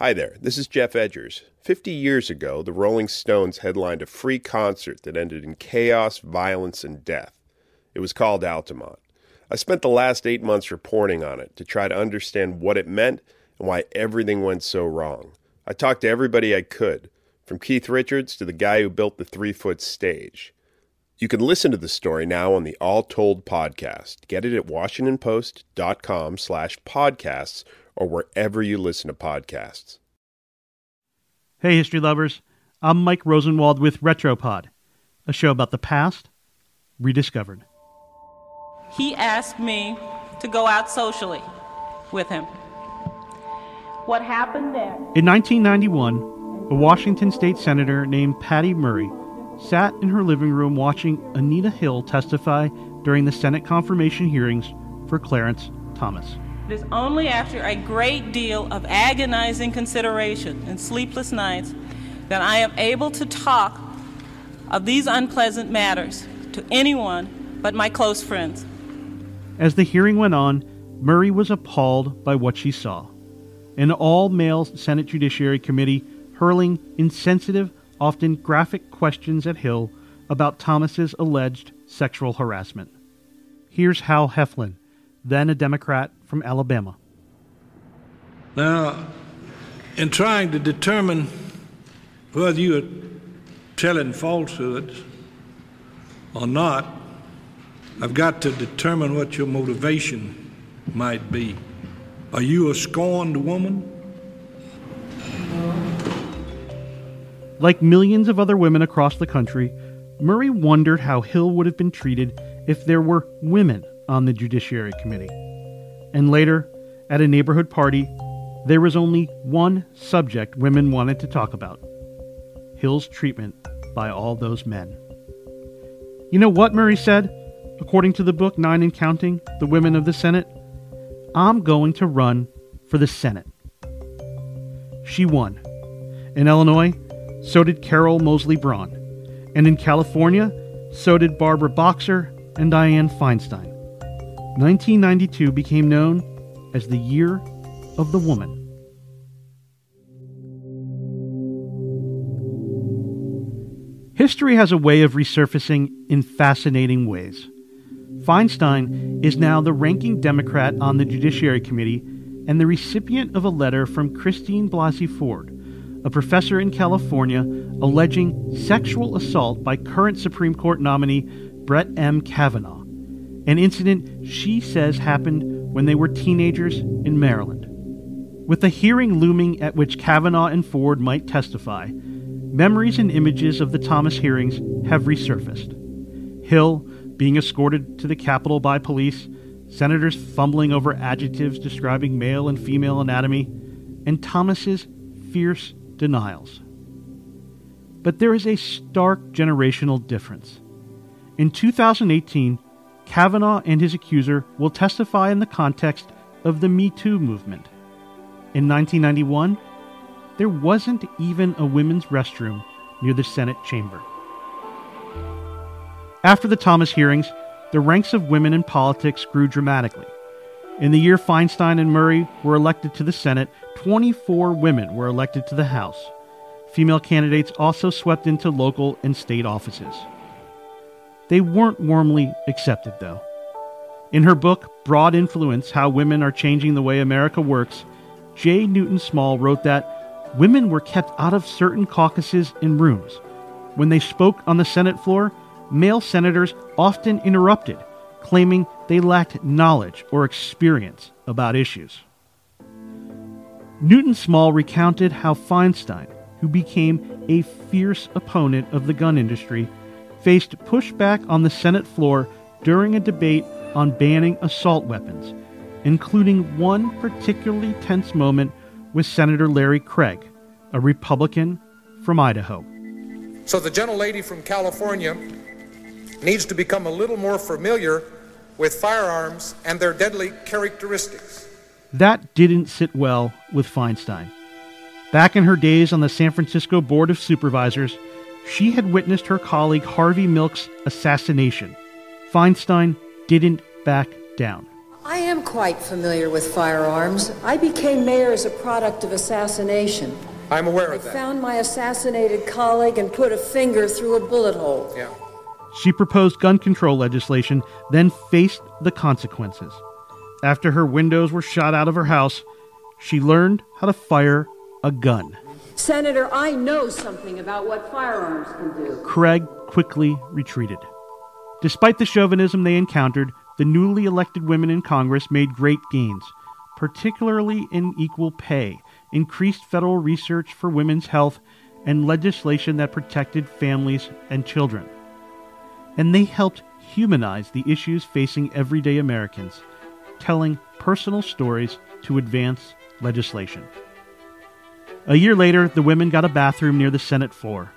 Hi there, this is Geoff Edgers. 50 years ago, the Rolling Stones headlined a free concert that ended in chaos, violence, and death. It was called Altamont. I spent the last eight months reporting on it to try to understand what it meant and why everything went so wrong. I talked to everybody I could, from Keith Richards to the guy who built the three foot stage. You can listen to the story now on the All Told podcast. Get it at WashingtonPost.com slash podcasts or wherever you listen to podcasts. Hey, history lovers. I'm Mike Rosenwald with Retropod, a show about the past rediscovered. He asked me to go out socially with him. What happened there? In 1991, a Washington state senator named Patty Murray sat in her living room watching Anita Hill testify during the Senate confirmation hearings for Clarence Thomas. It is only after a great deal of agonizing consideration and sleepless nights that I am able to talk of these unpleasant matters to anyone but my close friends. As the hearing went on, Murray was appalled by what she saw an all male Senate Judiciary Committee hurling insensitive, often graphic questions at Hill about Thomas's alleged sexual harassment. Here's Hal Heflin, then a Democrat from Alabama. Now, in trying to determine whether you are telling falsehoods or not, I've got to determine what your motivation might be. Are you a scorned woman? Like millions of other women across the country, Murray wondered how Hill would have been treated if there were women on the Judiciary Committee. And later, at a neighborhood party, there was only one subject women wanted to talk about Hill's treatment by all those men. You know what Murray said, according to the book Nine and Counting The Women of the Senate? I'm going to run for the Senate. She won. In Illinois, so did Carol Moseley Braun. And in California, so did Barbara Boxer and Dianne Feinstein. 1992 became known as the Year of the Woman. History has a way of resurfacing in fascinating ways. Feinstein is now the ranking Democrat on the Judiciary Committee and the recipient of a letter from Christine Blasey Ford, a professor in California, alleging sexual assault by current Supreme Court nominee Brett M. Kavanaugh, an incident she says happened when they were teenagers in Maryland. With the hearing looming at which Kavanaugh and Ford might testify, memories and images of the Thomas hearings have resurfaced. Hill being escorted to the Capitol by police, senators fumbling over adjectives describing male and female anatomy, and Thomas's fierce denials. But there is a stark generational difference. In 2018, Kavanaugh and his accuser will testify in the context of the Me Too movement. In 1991, there wasn't even a women's restroom near the Senate chamber. After the Thomas hearings, the ranks of women in politics grew dramatically. In the year Feinstein and Murray were elected to the Senate, 24 women were elected to the House. Female candidates also swept into local and state offices. They weren't warmly accepted, though. In her book, Broad Influence How Women Are Changing the Way America Works, Jay Newton Small wrote that women were kept out of certain caucuses and rooms. When they spoke on the Senate floor, male senators often interrupted, claiming they lacked knowledge or experience about issues. Newton Small recounted how Feinstein, who became a fierce opponent of the gun industry, faced pushback on the Senate floor during a debate on banning assault weapons, including one particularly tense moment with Senator Larry Craig, a Republican from Idaho. So the gentlelady from California needs to become a little more familiar with firearms and their deadly characteristics. That didn't sit well with Feinstein. Back in her days on the San Francisco Board of Supervisors, she had witnessed her colleague Harvey Milk's assassination. Feinstein didn't back down. I am quite familiar with firearms. I became mayor as a product of assassination. I'm aware I of that. I found my assassinated colleague and put a finger through a bullet hole. Yeah. She proposed gun control legislation, then faced the consequences. After her windows were shot out of her house, she learned how to fire a gun. Senator, I know something about what firearms can do. Craig quickly retreated. Despite the chauvinism they encountered, the newly elected women in Congress made great gains, particularly in equal pay, increased federal research for women's health, and legislation that protected families and children. And they helped humanize the issues facing everyday Americans, telling personal stories to advance legislation. A year later, the women got a bathroom near the Senate floor.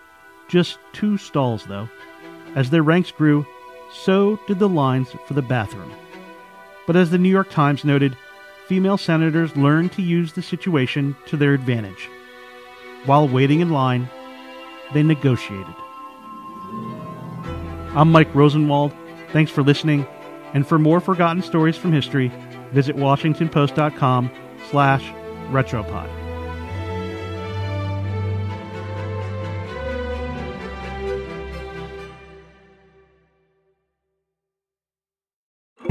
Just two stalls, though. As their ranks grew, so did the lines for the bathroom. But as the New York Times noted, female senators learned to use the situation to their advantage. While waiting in line, they negotiated. I'm Mike Rosenwald. Thanks for listening. And for more forgotten stories from history, visit washingtonpost.com slash retropod.